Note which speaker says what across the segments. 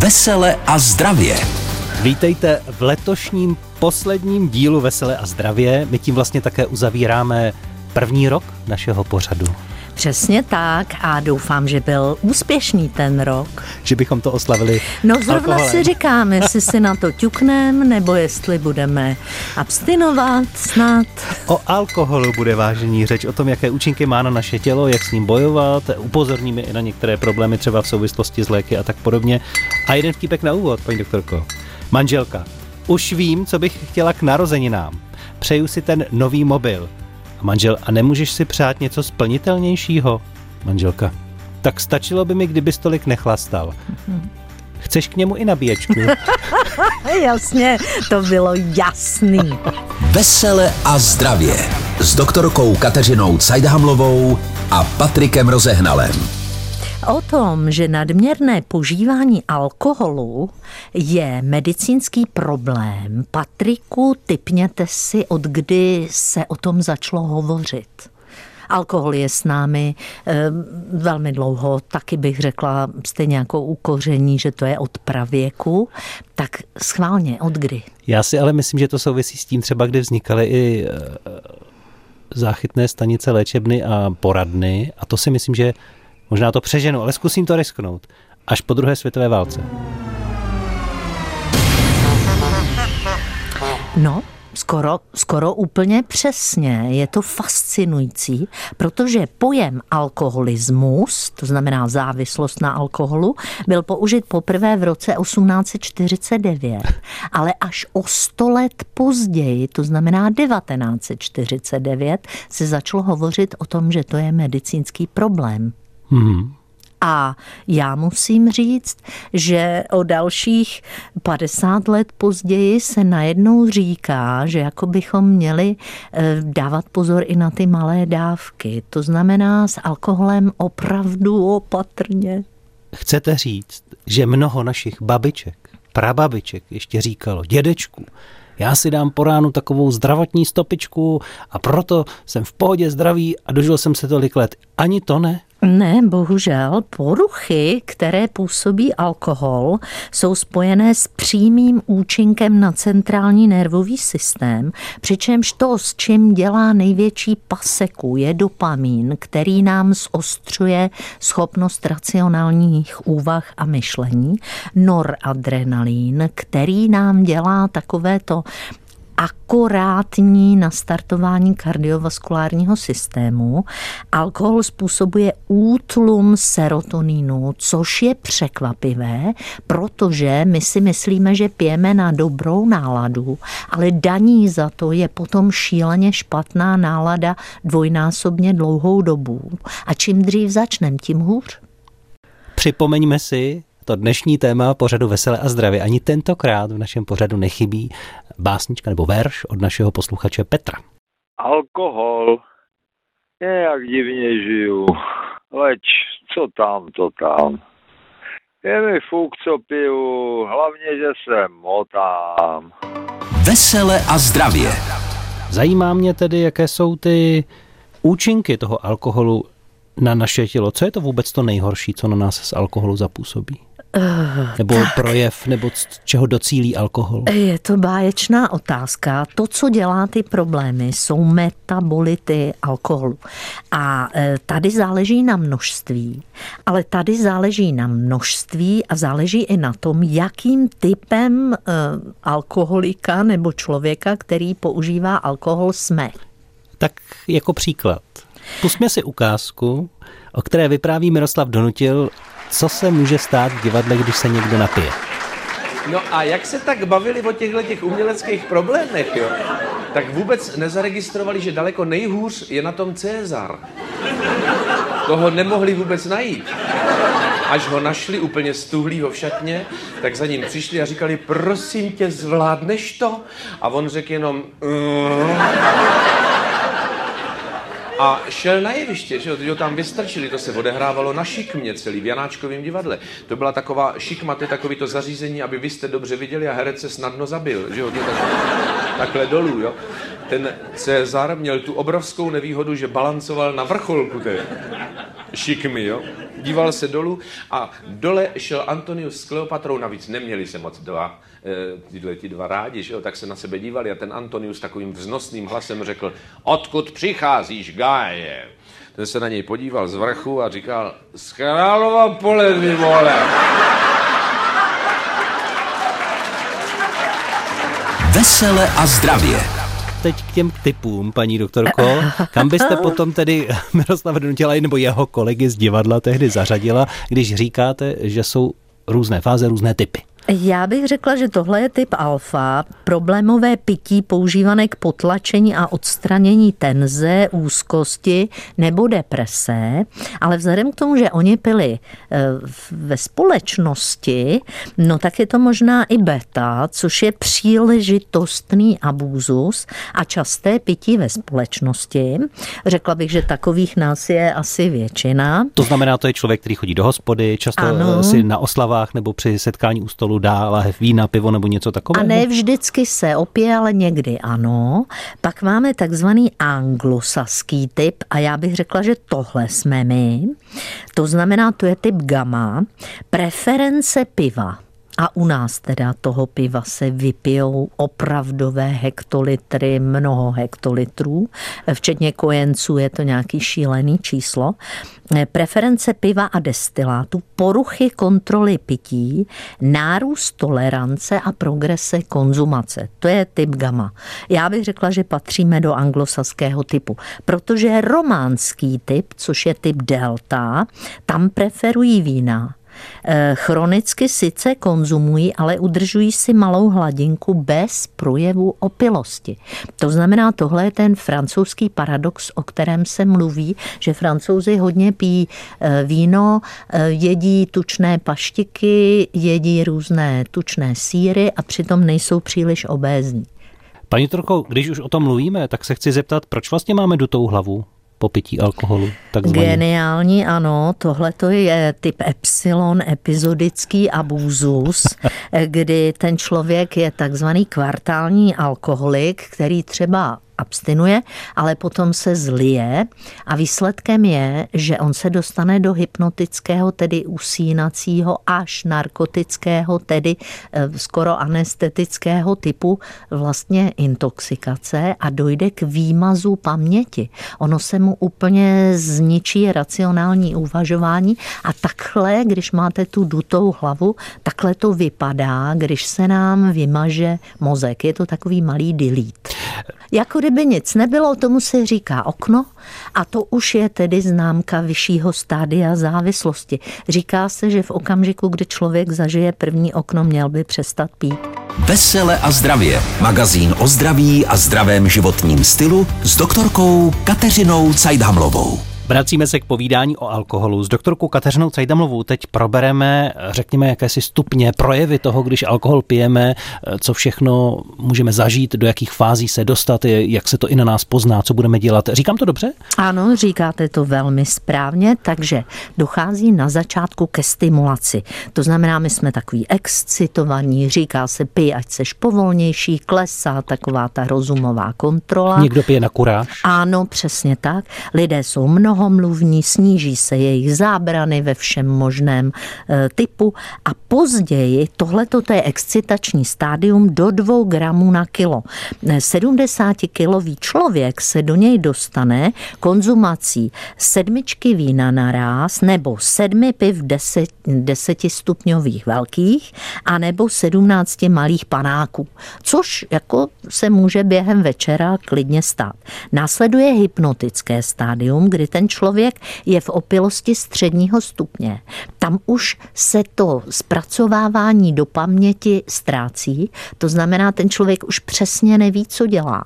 Speaker 1: Vesele a zdravě.
Speaker 2: Vítejte v letošním posledním dílu Vesele a zdravě. My tím vlastně také uzavíráme první rok našeho pořadu.
Speaker 3: Přesně tak a doufám, že byl úspěšný ten rok.
Speaker 2: Že bychom to oslavili
Speaker 3: No zrovna
Speaker 2: alkoholem.
Speaker 3: si říkám, jestli si na to ťuknem, nebo jestli budeme abstinovat snad.
Speaker 2: O alkoholu bude vážení řeč, o tom, jaké účinky má na naše tělo, jak s ním bojovat, upozorníme i na některé problémy třeba v souvislosti s léky a tak podobně. A jeden vtípek na úvod, paní doktorko. Manželka. Už vím, co bych chtěla k narozeninám. Přeju si ten nový mobil. A manžel, a nemůžeš si přát něco splnitelnějšího? Manželka. Tak stačilo by mi, kdybys tolik nechlastal. Chceš k němu i nabíječku?
Speaker 3: Jasně, to bylo jasný.
Speaker 1: Vesele a zdravě. S doktorkou Kateřinou Cajdhamlovou a Patrikem Rozehnalem.
Speaker 3: O tom, že nadměrné požívání alkoholu je medicínský problém, Patriku, typněte si, od kdy se o tom začalo hovořit. Alkohol je s námi e, velmi dlouho, taky bych řekla stejně jako u koření, že to je od pravěku. Tak schválně, od kdy?
Speaker 2: Já si ale myslím, že to souvisí s tím třeba, kdy vznikaly i eh, záchytné stanice léčebny a poradny a to si myslím, že možná to přeženu, ale zkusím to risknout. Až po druhé světové válce.
Speaker 3: No, skoro, skoro úplně přesně. Je to fascinující, protože pojem alkoholismus, to znamená závislost na alkoholu, byl použit poprvé v roce 1849, ale až o 100 let později, to znamená 1949, se začalo hovořit o tom, že to je medicínský problém.
Speaker 2: Hmm.
Speaker 3: A já musím říct, že o dalších 50 let později se najednou říká, že jako bychom měli eh, dávat pozor i na ty malé dávky. To znamená s alkoholem opravdu opatrně.
Speaker 2: Chcete říct, že mnoho našich babiček, prababiček ještě říkalo, dědečku, já si dám po ránu takovou zdravotní stopičku a proto jsem v pohodě zdraví a dožil jsem se tolik let. Ani to ne?
Speaker 3: Ne, bohužel, poruchy, které působí alkohol, jsou spojené s přímým účinkem na centrální nervový systém, přičemž to, s čím dělá největší paseku, je dopamin, který nám zostřuje schopnost racionálních úvah a myšlení, noradrenalin, který nám dělá takovéto akorátní nastartování kardiovaskulárního systému. Alkohol způsobuje útlum serotoninu, což je překvapivé, protože my si myslíme, že pijeme na dobrou náladu, ale daní za to je potom šíleně špatná nálada dvojnásobně dlouhou dobu. A čím dřív začneme, tím hůř.
Speaker 2: Připomeňme si, to dnešní téma pořadu Veselé a zdravě. Ani tentokrát v našem pořadu nechybí básnička nebo verš od našeho posluchače Petra.
Speaker 4: Alkohol. Nejak divne žiju. Leč, co tam, to tam. Je mi fuk, co piju, hlavně, že se motám.
Speaker 1: Vesele a zdravě.
Speaker 2: Zajímá mě tedy, jaké jsou ty účinky toho alkoholu na naše tělo. Co je to vůbec to nejhorší, co na nás z alkoholu zapůsobí? Nebo projev, nebo c- čeho docílí alkohol?
Speaker 3: Je to báječná otázka. To, co dělá ty problémy, jsou metabolity alkoholu. A e, tady záleží na množství, ale tady záleží na množství a záleží i na tom, jakým typem e, alkoholika nebo člověka, který používá alkohol, jsme.
Speaker 2: Tak jako příklad. Pusťme si ukázku, o které vypráví Miroslav Donutil, co se může stát v divadle, když se někdo napije.
Speaker 5: No a jak se tak bavili o těchto těch uměleckých problémech, jo, tak vůbec nezaregistrovali, že daleko nejhůř je na tom Cezar. Toho nemohli vůbec najít. Až ho našli úplně stuhlýho v šatně, tak za ním přišli a říkali, prosím tě, zvládneš to? A on řekl jenom, "Mm." A šel na jeviště, že jo, tam vystrčili, to se odehrávalo na šikmě celý, v Janáčkovém divadle. To byla taková šikma, to je takový to zařízení, aby vy jste dobře viděli a herec se snadno zabil, že jo, tak, takhle dolů, jo. Ten Cezar měl tu obrovskou nevýhodu, že balancoval na vrcholku té šikmy, jo. díval se dolů a dole šel Antonius s Kleopatrou, navíc neměli se moc dva, eh, tyhle ti dva rádi, že jo, tak se na sebe dívali a ten Antonius takovým vznosným hlasem řekl, odkud přicházíš, Gáje? Ten se na něj podíval z vrchu a říkal, z Králova pole, vy vole.
Speaker 1: Vesele a zdravě.
Speaker 2: Teď k těm typům, paní doktorko. Kam byste potom tedy Miroslava Donutila nebo jeho kolegy z divadla tehdy zařadila, když říkáte, že jsou různé fáze, různé typy?
Speaker 3: Já bych řekla, že tohle je typ alfa, problémové pití používané k potlačení a odstranění tenze, úzkosti nebo deprese, ale vzhledem k tomu, že oni pili eh, ve společnosti, no tak je to možná i beta, což je příležitostný abúzus a časté pití ve společnosti. Řekla bych, že takových nás je asi většina.
Speaker 2: To znamená, to je člověk, který chodí do hospody, často ano. si na oslavách nebo při setkání u stolu dá lahev vína, pivo nebo něco takového?
Speaker 3: A ne vždycky se opije, ale někdy ano. Pak máme takzvaný anglosaský typ a já bych řekla, že tohle jsme my. To znamená, to je typ gamma. Preference piva. A u nás teda toho piva se vypijou opravdové hektolitry, mnoho hektolitrů, včetně kojenců je to nějaký šílený číslo. Preference piva a destilátu, poruchy kontroly pití, nárůst tolerance a progrese konzumace. To je typ gamma. Já bych řekla, že patříme do anglosaského typu, protože románský typ, což je typ delta, tam preferují vína, chronicky sice konzumují, ale udržují si malou hladinku bez projevu opilosti. To znamená, tohle je ten francouzský paradox, o kterém se mluví, že francouzi hodně pijí eh, víno, eh, jedí tučné paštiky, jedí různé tučné síry a přitom nejsou příliš obézní.
Speaker 2: Paní Troko, když už o tom mluvíme, tak se chci zeptat, proč vlastně máme dutou hlavu? Popití alkoholu.
Speaker 3: Takzvaný. Geniální, ano. Tohle to je typ epsilon, epizodický abúzus, kdy ten člověk je takzvaný kvartální alkoholik, který třeba abstinuje, ale potom se zlije a výsledkem je, že on se dostane do hypnotického, tedy usínacího až narkotického, tedy eh, skoro anestetického typu vlastně intoxikace a dojde k výmazu paměti. Ono se mu úplně zničí racionální uvažování a takhle, když máte tu dutou hlavu, takhle to vypadá, když se nám vymaže mozek. Je to takový malý delete. Jako kdyby nic nebylo, tomu se říká okno a to už je tedy známka vyššího stádia závislosti. Říká se, že v okamžiku, kdy člověk zažije první okno, měl by přestat pít.
Speaker 1: Vesele a zdravě. Magazín o zdraví a zdravém životním stylu s doktorkou Kateřinou Cajdhamlovou.
Speaker 2: Vracíme se k povídání o alkoholu. S doktorkou Kateřinou Cajdamlovou teď probereme, řekněme, jakési stupně, projevy toho, když alkohol pijeme, co všechno můžeme zažít, do jakých fází se dostat, jak se to i na nás pozná, co budeme dělat. Říkám to dobře?
Speaker 3: Ano, říkáte to velmi správně, takže dochází na začátku ke stimulaci. To znamená, my jsme takový excitovaní, říká se pij, ať seš povolnější, klesá taková ta rozumová kontrola.
Speaker 2: Někdo pije na kuráž?
Speaker 3: Ano, přesně tak. Lidé jsou mnoho mnohomluvní, sníží se jejich zábrany ve všem možném e, typu a později, tohleto to je excitační stádium do 2 gramů na kilo. 70 kilový člověk se do něj dostane konzumací sedmičky vína na ráz nebo sedmi piv deset, desetistupňových velkých a nebo 17 malých panáků, což jako se může během večera klidně stát. Následuje hypnotické stádium, kdy ten člověk je v opilosti středního stupně. Tam už se to zpracovávání do paměti ztrácí, to znamená, ten člověk už přesně neví, co dělá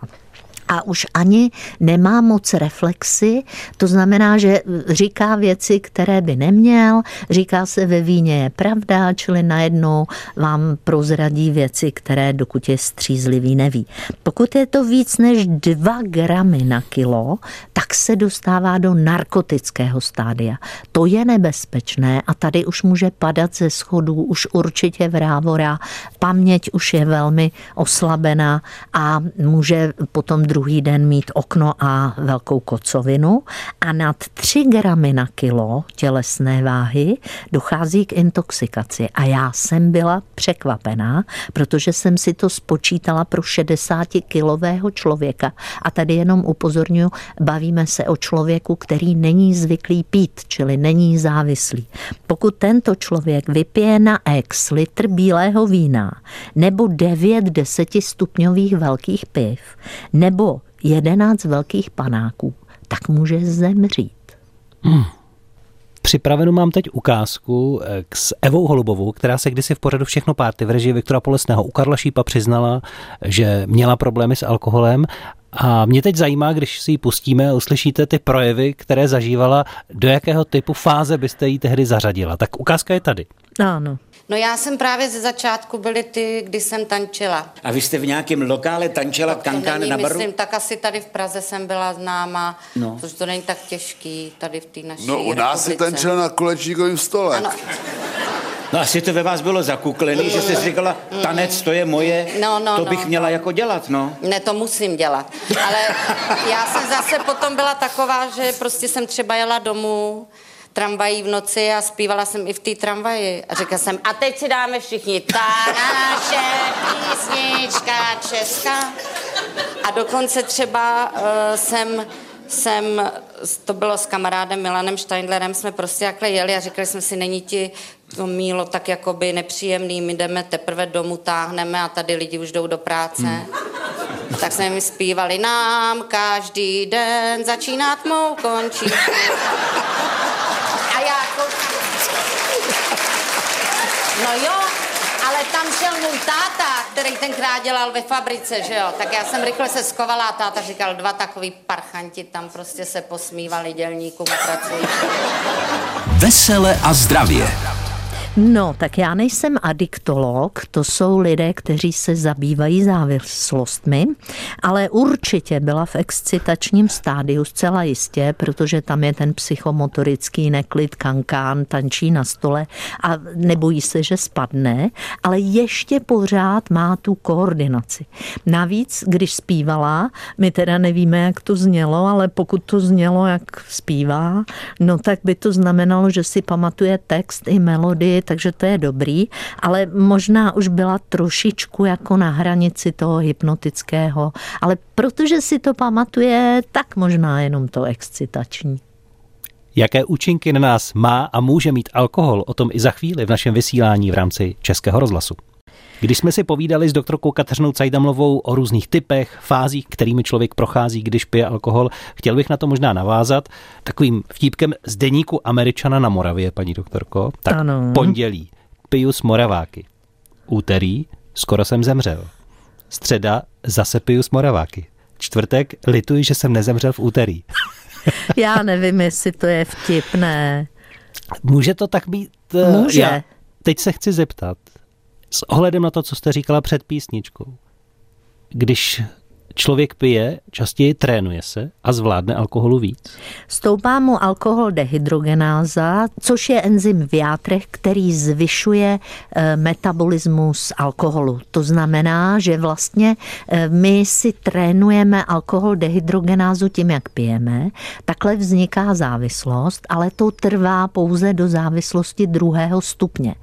Speaker 3: a už ani nemá moc reflexy, to znamená, že říká věci, které by neměl, říká se ve víně je pravda, čili najednou vám prozradí věci, které dokud je střízlivý neví. Pokud je to víc než 2 gramy na kilo, tak se dostává do narkotického stádia. To je nebezpečné a tady už může padat ze schodů, už určitě vrávora, paměť už je velmi oslabená a může potom druhý den mít okno a velkou kocovinu a nad 3 gramy na kilo tělesné váhy dochází k intoxikaci. A já jsem byla překvapená, protože jsem si to spočítala pro 60-kilového člověka. A tady jenom upozorňuji, bavíme se o člověku, který není zvyklý pít, čili není závislý. Pokud tento člověk vypije na ex litr bílého vína nebo 9 desetistupňových velkých piv nebo 11 velkých panáků, tak může zemřít. Hmm.
Speaker 2: Připravenou mám teď ukázku eh, s Evou Holubovou, která se kdysi v pořadu Všechno párty v režii Viktora Polesného u Karla Šípa přiznala, že měla problémy s alkoholem a mě teď zajímá, když si ji pustíme uslyšíte ty projevy, které zažívala, do jakého typu fáze byste ji tehdy zařadila. Tak ukázka je tady.
Speaker 3: Ano.
Speaker 6: No já jsem právě ze začátku byly ty, kdy jsem tančila.
Speaker 7: A vy jste v nějakém lokále tančila kankán na baru?
Speaker 6: Myslím, tak asi tady v Praze jsem byla známa, no. což to není tak těžký tady v té naší
Speaker 8: No u nás si tančila na kolečníkovém stole. Ano.
Speaker 7: No asi to ve vás bylo zakuklený, že jste si říkala, tanec to je moje, no, no, to bych no, měla no. jako dělat, no.
Speaker 6: Ne, to musím dělat. Ale já jsem zase potom byla taková, že prostě jsem třeba jela domů, tramvají v noci a zpívala jsem i v té tramvaji. A řekla jsem, a teď si dáme všichni ta naše písnička česká. A dokonce třeba uh, jsem jsem, to bylo s kamarádem Milanem Steindlerem, jsme prostě jakhle jeli a říkali jsme si, není ti to mílo tak jakoby nepříjemný, my jdeme teprve domů, táhneme a tady lidi už jdou do práce. Hmm. Tak jsme mi zpívali, nám každý den začíná tmou, končí. A já koukám. No jo, ale tam šel můj táta, který tenkrát dělal ve fabrice, že jo, tak já jsem rychle se skovala a táta říkal, dva takový parchanti tam prostě se posmívali dělníkům a pracujícím.
Speaker 1: Vesele a zdravě.
Speaker 3: No, tak já nejsem adiktolog, to jsou lidé, kteří se zabývají závislostmi, ale určitě byla v excitačním stádiu zcela jistě, protože tam je ten psychomotorický neklid, kankán, tančí na stole a nebojí se, že spadne, ale ještě pořád má tu koordinaci. Navíc, když zpívala, my teda nevíme, jak to znělo, ale pokud to znělo, jak zpívá, no tak by to znamenalo, že si pamatuje text i melodii takže to je dobrý, ale možná už byla trošičku jako na hranici toho hypnotického, ale protože si to pamatuje, tak možná jenom to excitační.
Speaker 2: Jaké účinky na nás má a může mít alkohol, o tom i za chvíli v našem vysílání v rámci Českého rozhlasu. Když jsme si povídali s doktorkou Kateřinou Cajdamlovou o různých typech, fázích, kterými člověk prochází, když pije alkohol, chtěl bych na to možná navázat takovým vtípkem z deníku Američana na Moravě, paní doktorko. Tak ano. pondělí piju s Moraváky. Úterý skoro jsem zemřel. Středa zase piju s Moraváky. Čtvrtek lituji, že jsem nezemřel v úterý.
Speaker 3: Já nevím, jestli to je vtipné.
Speaker 2: Může to tak být?
Speaker 3: Eh, Může. Já
Speaker 2: teď se chci zeptat, s ohledem na to, co jste říkala před písničkou, když člověk pije, častěji trénuje se a zvládne alkoholu víc?
Speaker 3: Stoupá mu alkohol dehydrogenáza, což je enzym v játrech, který zvyšuje eh, metabolismus alkoholu. To znamená, že vlastně eh, my si trénujeme alkohol dehydrogenázu tím, jak pijeme. Takhle vzniká závislost, ale to trvá pouze do závislosti druhého stupně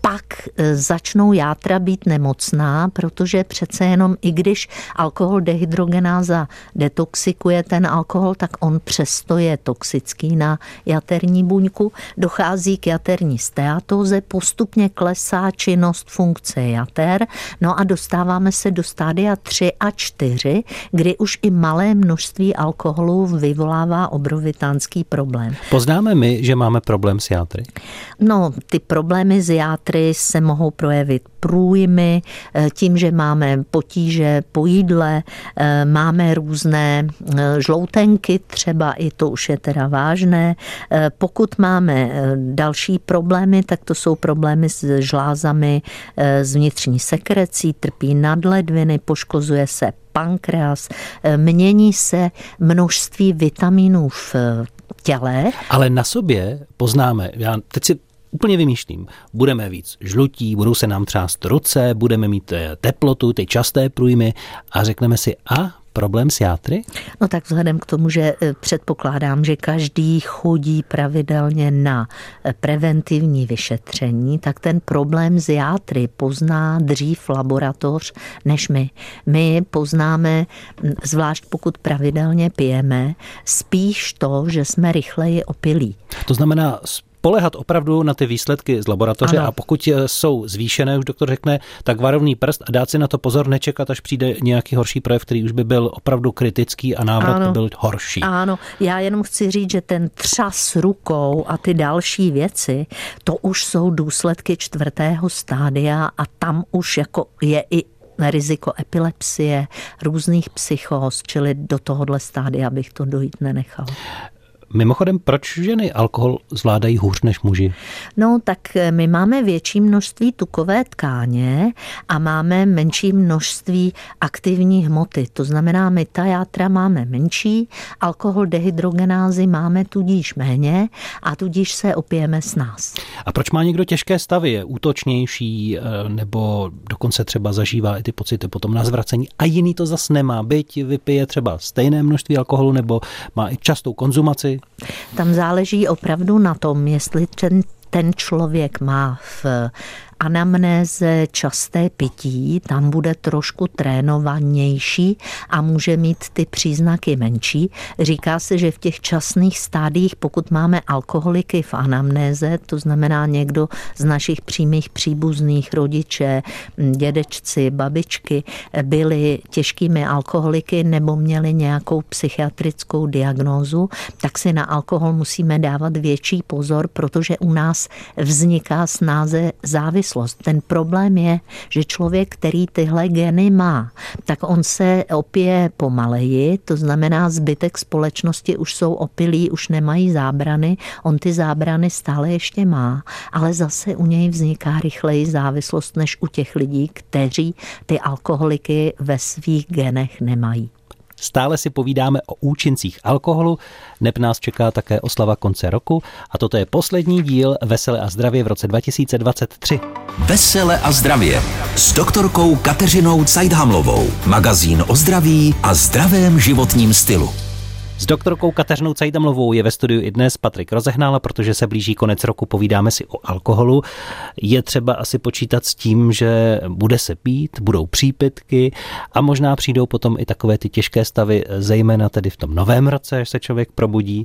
Speaker 3: pak e, začnou játra být nemocná, protože přece jenom i když alkohol dehydrogenáza detoxikuje ten alkohol, tak on přesto je toxický na jaterní buňku, dochází k jaterní steatóze, postupně klesá činnost funkce jater, no a dostáváme se do stádia 3 a 4, kdy už i malé množství alkoholu vyvolává obrovitánský problém.
Speaker 2: Poznáme my, že máme problém s játry?
Speaker 3: No, ty problémy s játry játry se mohou projevit průjmy, eh, tím, že máme potíže po jídle, eh, máme různé eh, žloutenky, třeba i to už je teda vážné. Pokud máme další problémy, tak to jsou problémy s žlázami z vnitřní sekrecí, trpí nadledviny, poškozuje se pankreas, mění se množství vitaminů v těle.
Speaker 2: Ale na sobě poznáme, já teď si úplně vymýšlím. Budeme víc žlutí, budou se nám třást ruce, budeme mít eh, teplotu, ty časté průjmy a řekneme si, a problém s játry?
Speaker 3: No tak vzhledem k tomu, že eh, předpokládám, že každý chodí pravidelně na eh, preventivní vyšetření, tak ten problém z játry pozná dřív laboratoř než my. My poznáme, zvlášť pokud pravidelně pijeme, spíš to, že jsme rychleji opilí.
Speaker 2: To znamená, spolehat opravdu na ty výsledky z laboratoře ano. a pokud eh, jsou zvýšené, už doktor řekne, tak varovný prst a dát si na to pozor, nečekat, až přijde nějaký horší projev, který už by byl opravdu kritický a návrat ano. by byl horší.
Speaker 3: Ano, já jenom chci říct, že ten třas rukou a ty další věci, to už jsou důsledky čtvrtého stádia a tam už jako je i riziko epilepsie, různých psychos, čili do tohohle stádia bych to dojít nenechal.
Speaker 2: Mimochodem, proč ženy alkohol zvládají hůř než muži?
Speaker 3: No, tak eh, my máme větší množství tukové tkáně a máme menší množství aktivní hmoty. To znamená, my ta játra máme menší, alkohol dehydrogenázy máme tudíž méně a tudíž se opijeme s nás.
Speaker 2: A proč má někdo těžké stavy? Je útočnější eh, nebo dokonce třeba zažívá i ty pocity potom na zvracení a jiný to zas nemá. Byť vypije třeba stejné množství alkoholu nebo má i častou konzumaci
Speaker 3: tam záleží opravdu na tom, jestli ten, ten člověk má v anamnéze časté pití, tam bude trošku trénovanější a může mít ty příznaky menší. Říká se, že v těch časných stádiích, pokud máme alkoholiky v anamnéze, to znamená někdo z našich přímých příbuzných, rodiče, dědečci, babičky, byli těžkými alkoholiky nebo měli nějakou psychiatrickou diagnózu, tak si na alkohol musíme dávat větší pozor, protože u nás vzniká snáze závislost závislost. Ten problém je, že člověk, který tyhle geny má, tak on se opije pomaleji, to znamená zbytek společnosti už jsou opilí, už nemají zábrany, on ty zábrany stále ještě má, ale zase u něj vzniká rychleji závislost než u těch lidí, kteří ty alkoholiky ve svých genech nemají.
Speaker 2: Stále si povídáme o účincích alkoholu, neb nás čeká také oslava konce roku a toto je poslední díl Vesele a zdravě v roce 2023.
Speaker 1: Vesele a zdravě s doktorkou Kateřinou Cajdhamlovou. Magazín o zdraví a zdravém životním stylu.
Speaker 2: S doktorkou Kateřinou Cajdamlovou je ve studiu i dnes Patrik Rozehnal, protože se blíží konec roku, povídáme si o alkoholu. Je třeba asi počítat s tím, že bude se pít, budou přípitky a možná přijdou potom i takové ty těžké stavy, zejména tedy v tom novém roce, až se člověk probudí.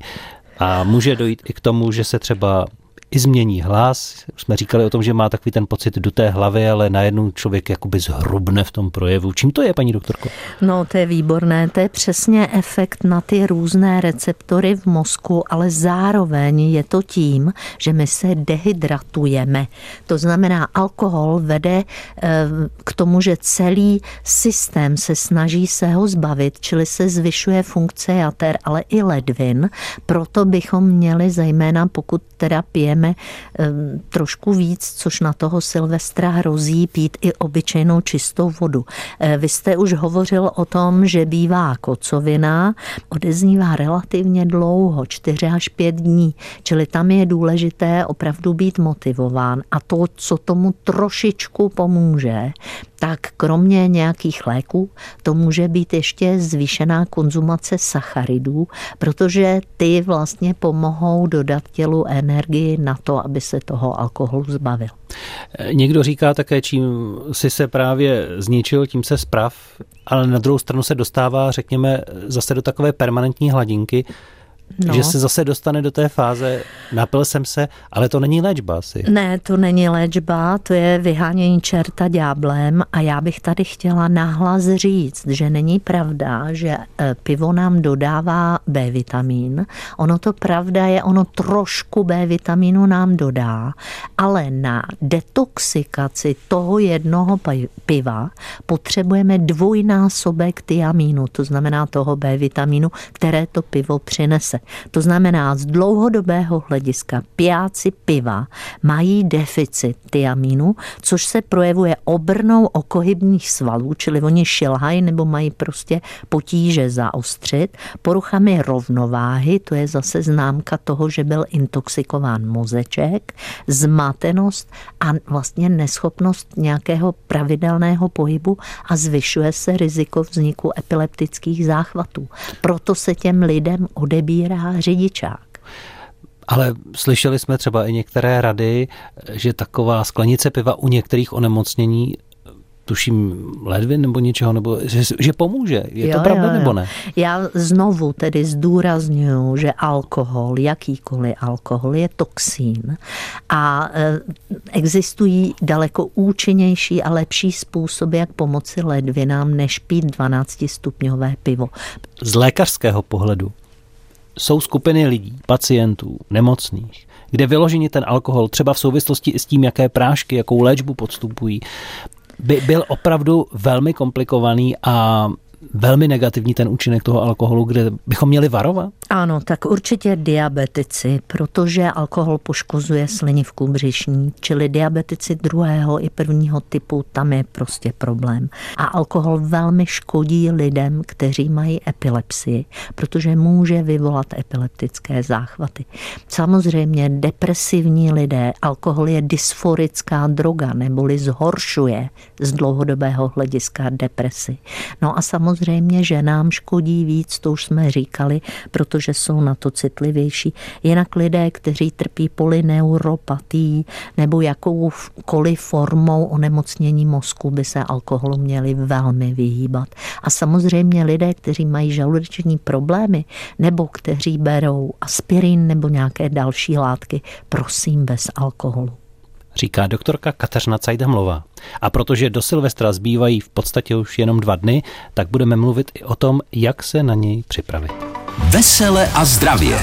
Speaker 2: A může dojít i k tomu, že se třeba i změní hlas. Jsme říkali o tom, že má takový ten pocit do té hlavy, ale najednou člověk jakoby zhrubne v tom projevu. Čím to je, paní doktorko?
Speaker 3: No, to je výborné. To je přesně efekt na ty různé receptory v mozku, ale zároveň je to tím, že my se dehydratujeme. To znamená, alkohol vede eh, k tomu, že celý systém se snaží se ho zbavit, čili se zvyšuje funkce jater, ale i ledvin. Proto bychom měli, zejména pokud teda pijeme pijeme trošku víc, což na toho Silvestra hrozí pít i obyčejnou čistou vodu. Eh, vy jste už hovořil o tom, že bývá kocovina, odeznívá relativně dlouho, 4 až 5 dní, čili tam je důležité opravdu být motivován a to, co tomu trošičku pomůže, tak kromě nějakých léků to může být ještě zvýšená konzumace sacharidů, protože ty vlastně pomohou dodat tělu energii na to, aby se toho alkoholu zbavil.
Speaker 2: Někdo říká také, čím si se právě zničil, tím se sprav, ale na druhou stranu se dostává, řekněme, zase do takové permanentní hladinky, No. Že se zase dostane do té fáze, napil jsem se, ale to není léčba asi.
Speaker 3: Ne, to není léčba, to je vyhánění čerta dňáblem a já bych tady chtěla nahlas říct, že není pravda, že e, pivo nám dodává B vitamin. Ono to pravda je, ono trošku B vitaminu nám dodá, ale na detoxikaci toho jednoho piva potřebujeme dvojnásobek tiamínu, to znamená toho B vitaminu, které to pivo přinese deprese. To znamená, z dlouhodobého hlediska pijáci piva mají deficit tiamínu, což se projevuje obrnou okohybních svalů, čili oni šilhají nebo mají prostě potíže zaostřit, poruchami rovnováhy, to je zase známka toho, že byl intoxikován mozeček, zmatenost a vlastně neschopnost nějakého pravidelného pohybu a zvyšuje se riziko vzniku epileptických záchvatů. Proto se těm lidem odebírá řidičák.
Speaker 2: Ale slyšeli jsme třeba i některé rady, že taková sklenice piva u některých onemocnění tuším ledvin nebo něčeho, nebo že, že pomůže. Je jo, to pravda jo, jo. nebo ne?
Speaker 3: Já znovu tedy zdůraznuju, že alkohol, jakýkoliv alkohol, je toxín a e, existují daleko účinnější a lepší způsoby, jak pomoci ledvinám, než pít 12-stupňové pivo.
Speaker 2: Z lékařského pohledu jsou skupiny lidí, pacientů, nemocných, kde vyloženě ten alkohol třeba v souvislosti i s tím, jaké prášky, jakou léčbu podstupují, by byl opravdu velmi komplikovaný a velmi negativní ten účinek toho alkoholu, kde bychom měli varovat?
Speaker 3: Ano, tak určitě diabetici, protože alkohol poškozuje slinivku břišní, čili diabetici druhého i prvního typu, tam je prostě problém. A alkohol velmi škodí lidem, kteří mají epilepsii, protože může vyvolat epileptické záchvaty. Samozřejmě depresivní lidé, alkohol je dysforická droga, neboli zhoršuje z dlouhodobého hlediska depresi. No a samozřejmě, že nám škodí víc, to už jsme říkali, protože jsou na to citlivější. Jinak lidé, kteří trpí polyneuropatí nebo jakoukoliv formou onemocnění mozku, by se alkoholu měli velmi vyhýbat. A samozřejmě lidé, kteří mají žaludeční problémy nebo kteří berou aspirin nebo nějaké další látky, prosím bez alkoholu
Speaker 2: říká doktorka Kateřina Cajdamlová. A protože do Silvestra zbývají v podstatě už jenom dva dny, tak budeme mluvit i o tom, jak se na něj připravit.
Speaker 1: Vesele a zdravě.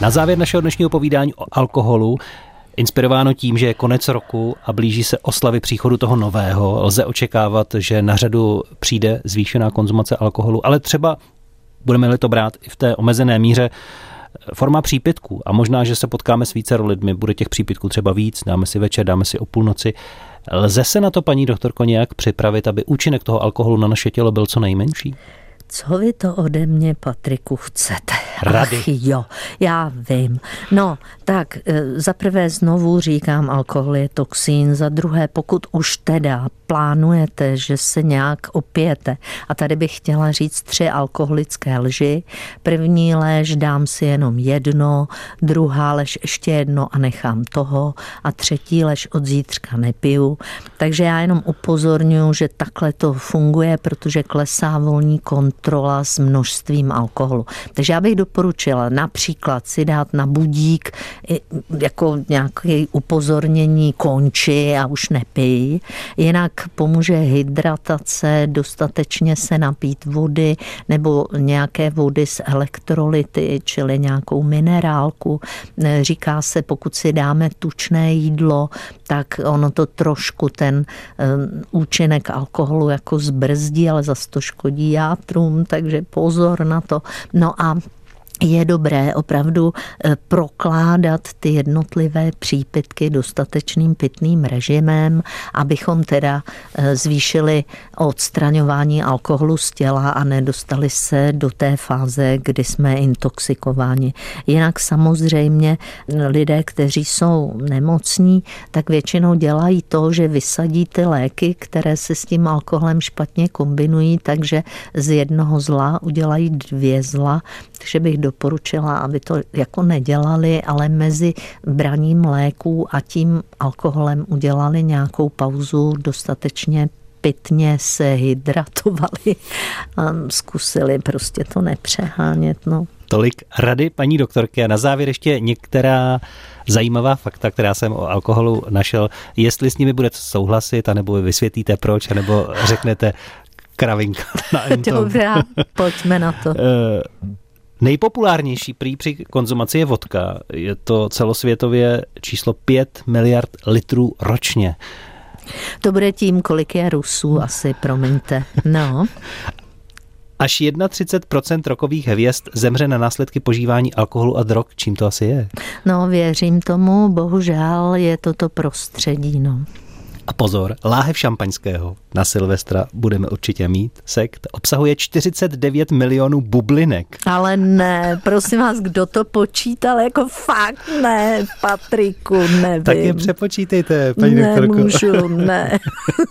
Speaker 2: Na závěr našeho dnešního povídání o alkoholu Inspirováno tím, že je konec roku a blíží se oslavy příchodu toho nového, lze očekávat, že na řadu přijde zvýšená konzumace alkoholu, ale třeba budeme-li to brát i v té omezené míře, forma přípitků a možná, že se potkáme s více lidmi, bude těch přípitků třeba víc, dáme si večer, dáme si o půlnoci. Lze se na to, paní doktorko, nějak připravit, aby účinek toho alkoholu na naše tělo byl co nejmenší?
Speaker 3: Co vy to ode mě, Patriku, chcete?
Speaker 2: Rady. Ach,
Speaker 3: jo, já vím. No, tak e, za prvé znovu říkám, alkohol je toxín, za druhé, pokud už teda plánujete, že se nějak opijete. A tady bych chtěla říct tři alkoholické lži. První lež dám si jenom jedno, druhá lež ještě jedno a nechám toho a třetí lež od zítřka nepiju. Takže já jenom upozorňuji, že takhle to funguje, protože klesá volní kontrola s množstvím alkoholu. Takže já bych doporučila například si dát na budík jako nějaké upozornění konči a už nepij. Jinak pomůže hydratace, dostatečně se napít vody nebo nějaké vody s elektrolyty, čili nějakou minerálku. Říká se, pokud si dáme tučné jídlo, tak ono to trošku ten účinek alkoholu jako zbrzdí, ale zase to škodí játrům, takže pozor na to. No a je dobré opravdu eh, prokládat ty jednotlivé přípitky dostatečným pitným režimem, abychom teda eh, zvýšili odstraňování alkoholu z těla a nedostali se do té fáze, kdy jsme intoxikováni. Jinak samozřejmě lidé, kteří jsou nemocní, tak většinou dělají to, že vysadí ty léky, které se s tím alkoholem špatně kombinují, takže z jednoho zla udělají dvě zla, takže bych doporučila, aby to jako nedělali, ale mezi braním léků a tím alkoholem udělali nějakou pauzu dostatečně pitně se hydratovali a zkusili prostě to nepřehánět. No.
Speaker 2: Tolik rady paní doktorky a na závěr ještě některá zajímavá fakta, která jsem o alkoholu našel. Jestli s nimi budete souhlasit, anebo vysvětlíte proč, anebo řeknete kravinka na
Speaker 3: Dobrá, pojďme na to.
Speaker 2: Nejpopulárnější prý při konzumaci je vodka. Je to celosvětově číslo 5 miliard litrů ročně.
Speaker 3: To bude tím, kolik je Rusů asi, promiňte. No.
Speaker 2: Až 31% rokových hvězd zemře na následky požívání alkoholu a drog. Čím to asi je?
Speaker 3: No, věřím tomu, bohužel je to to prostředí, no.
Speaker 2: A pozor, láhev šampaňského na Silvestra budeme určitě mít. Sekt obsahuje 49 milionů bublinek.
Speaker 3: Ale ne, prosím vás, kdo to počítal? Jako fakt ne, Patriku, nevím.
Speaker 2: Tak je přepočítejte, paní
Speaker 3: Nemůžu, doktorko. ne.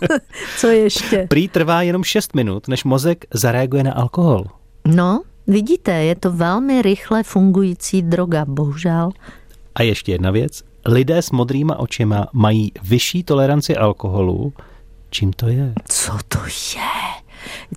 Speaker 3: Co ještě?
Speaker 2: Prý trvá jenom 6 minut, než mozek zareaguje na alkohol.
Speaker 3: No, vidíte, je to velmi rychle fungující droga, bohužel.
Speaker 2: A ještě jedna věc, lidé s modrýma očima mají vyšší toleranci alkoholu. Čím to je?
Speaker 3: Co to je?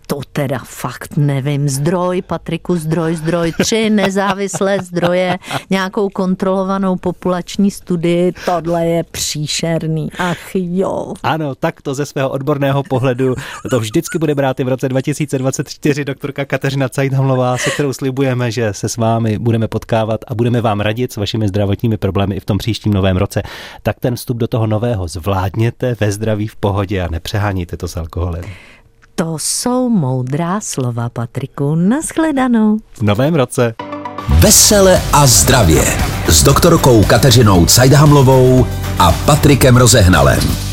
Speaker 3: To teda fakt nevím. Zdroj, Patriku, zdroj, zdroj, tři nezávislé zdroje, nějakou kontrolovanou populační studii, tohle je příšerný. Ach jo.
Speaker 2: Ano, tak to ze svého odborného pohledu to vždycky bude brát i v roce 2024 doktorka Kateřina Cajdhamlová, se kterou slibujeme, že se s vámi budeme potkávat a budeme vám radit s vašimi zdravotními problémy i v tom příštím novém roce. Tak ten vstup do toho nového zvládněte ve zdraví v pohodě a nepřeháníte to s alkoholem.
Speaker 3: To jsou moudrá slova, Patriku. Naschledanou.
Speaker 2: V novém roce.
Speaker 1: Vesele a zdravě s doktorkou Kateřinou Cajdhamlovou a Patrikem Rozehnalem.